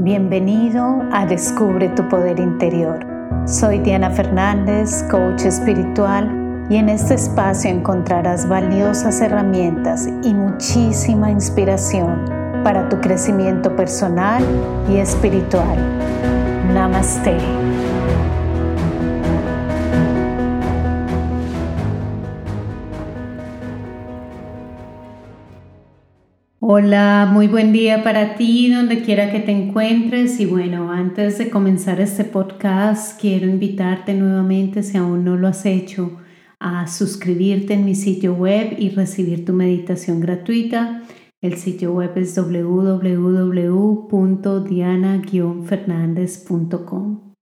Bienvenido a Descubre tu Poder Interior. Soy Diana Fernández, coach espiritual, y en este espacio encontrarás valiosas herramientas y muchísima inspiración para tu crecimiento personal y espiritual. Namaste. Hola, muy buen día para ti, donde quiera que te encuentres. Y bueno, antes de comenzar este podcast, quiero invitarte nuevamente, si aún no lo has hecho, a suscribirte en mi sitio web y recibir tu meditación gratuita. El sitio web es www.diana-fernandez.com.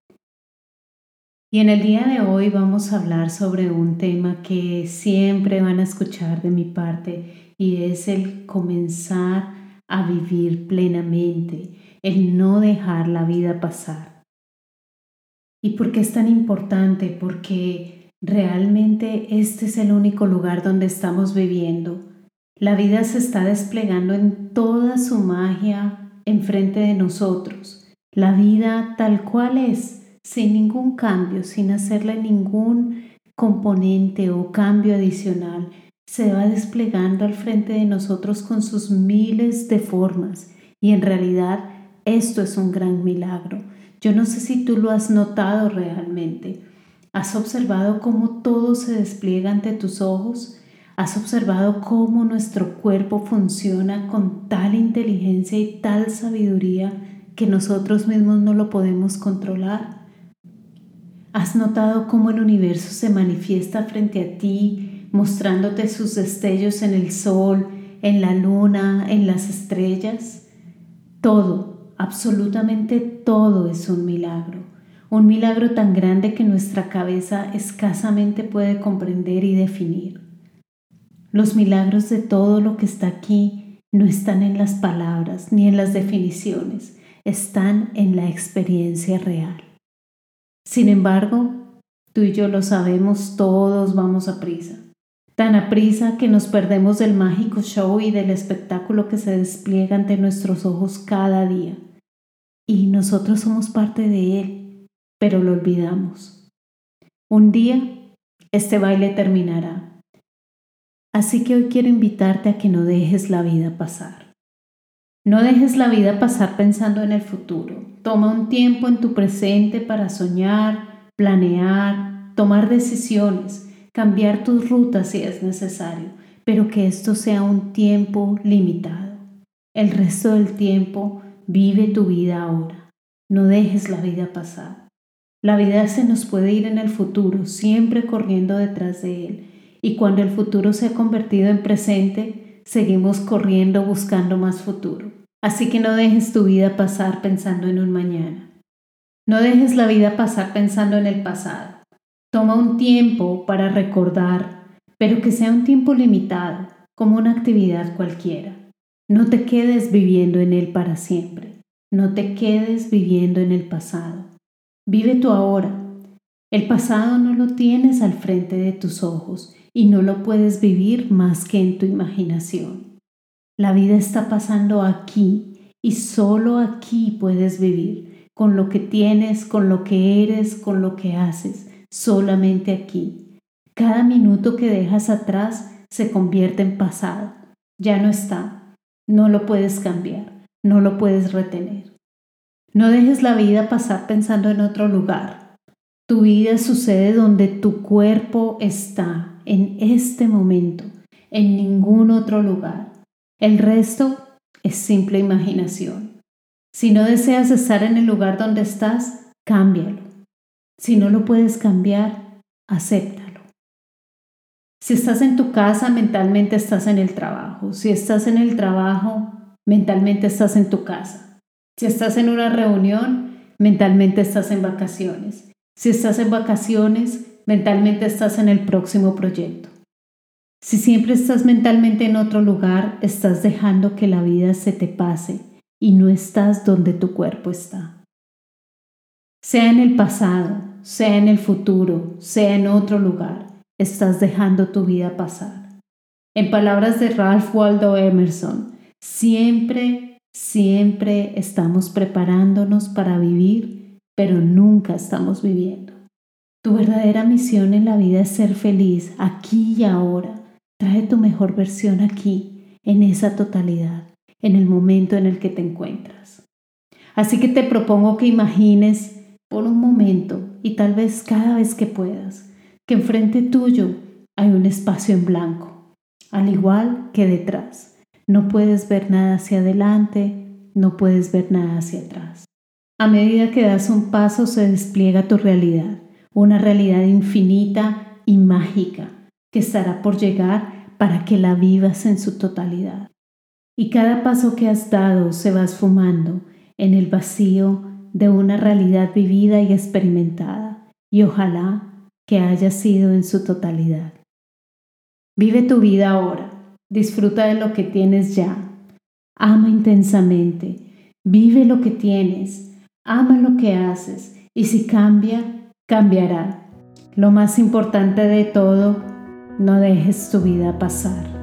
Y en el día de hoy vamos a hablar sobre un tema que siempre van a escuchar de mi parte y es el comenzar a vivir plenamente, el no dejar la vida pasar. ¿Y por qué es tan importante? Porque realmente este es el único lugar donde estamos viviendo. La vida se está desplegando en toda su magia enfrente de nosotros. La vida tal cual es, sin ningún cambio, sin hacerle ningún componente o cambio adicional se va desplegando al frente de nosotros con sus miles de formas y en realidad esto es un gran milagro. Yo no sé si tú lo has notado realmente. ¿Has observado cómo todo se despliega ante tus ojos? ¿Has observado cómo nuestro cuerpo funciona con tal inteligencia y tal sabiduría que nosotros mismos no lo podemos controlar? ¿Has notado cómo el universo se manifiesta frente a ti mostrándote sus destellos en el sol, en la luna, en las estrellas. Todo, absolutamente todo es un milagro. Un milagro tan grande que nuestra cabeza escasamente puede comprender y definir. Los milagros de todo lo que está aquí no están en las palabras ni en las definiciones, están en la experiencia real. Sin embargo, tú y yo lo sabemos, todos vamos a prisa tan aprisa que nos perdemos del mágico show y del espectáculo que se despliega ante nuestros ojos cada día. Y nosotros somos parte de él, pero lo olvidamos. Un día este baile terminará. Así que hoy quiero invitarte a que no dejes la vida pasar. No dejes la vida pasar pensando en el futuro. Toma un tiempo en tu presente para soñar, planear, tomar decisiones cambiar tus rutas si es necesario, pero que esto sea un tiempo limitado. El resto del tiempo vive tu vida ahora. No dejes la vida pasar. La vida se nos puede ir en el futuro, siempre corriendo detrás de él. Y cuando el futuro se ha convertido en presente, seguimos corriendo buscando más futuro. Así que no dejes tu vida pasar pensando en un mañana. No dejes la vida pasar pensando en el pasado. Toma un tiempo para recordar, pero que sea un tiempo limitado, como una actividad cualquiera. No te quedes viviendo en él para siempre. No te quedes viviendo en el pasado. Vive tu ahora. El pasado no lo tienes al frente de tus ojos y no lo puedes vivir más que en tu imaginación. La vida está pasando aquí y solo aquí puedes vivir, con lo que tienes, con lo que eres, con lo que haces solamente aquí. Cada minuto que dejas atrás se convierte en pasado. Ya no está. No lo puedes cambiar. No lo puedes retener. No dejes la vida pasar pensando en otro lugar. Tu vida sucede donde tu cuerpo está, en este momento, en ningún otro lugar. El resto es simple imaginación. Si no deseas estar en el lugar donde estás, cámbialo. Si no lo puedes cambiar, acéptalo. Si estás en tu casa, mentalmente estás en el trabajo. Si estás en el trabajo, mentalmente estás en tu casa. Si estás en una reunión, mentalmente estás en vacaciones. Si estás en vacaciones, mentalmente estás en el próximo proyecto. Si siempre estás mentalmente en otro lugar, estás dejando que la vida se te pase y no estás donde tu cuerpo está sea en el pasado, sea en el futuro, sea en otro lugar, estás dejando tu vida pasar. En palabras de Ralph Waldo Emerson, siempre, Siempre estamos preparándonos para vivir, pero nunca estamos viviendo. Tu verdadera misión en la vida es ser feliz aquí y ahora. Trae tu mejor versión aquí, en esa totalidad, en el momento en el que te encuentras. Así que te propongo que imagines por un momento y tal vez cada vez que puedas que enfrente tuyo hay un espacio en blanco, al igual que detrás. No puedes ver nada hacia adelante, no puedes ver nada hacia atrás. A medida que das un paso se despliega tu realidad una realidad infinita y mágica que estará por llegar para que la vivas en su totalidad. Y cada paso que has dado se va esfumando en el vacío de una realidad vivida y experimentada, y ojalá que haya sido en su totalidad. Vive tu vida ahora, disfruta de lo que tienes ya, ama intensamente, vive lo que tienes, ama lo que haces, y si cambia, cambiará. Lo más importante de todo, no dejes tu vida pasar.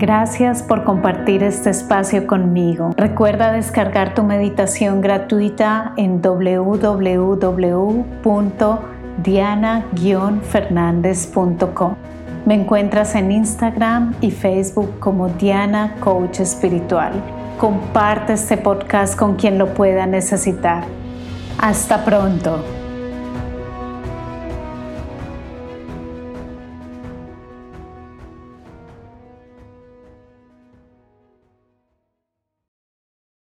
Gracias por compartir este espacio conmigo. Recuerda descargar tu meditación gratuita en www.diana-fernandez.com. Me encuentras en Instagram y Facebook como Diana Coach Espiritual. Comparte este podcast con quien lo pueda necesitar. Hasta pronto.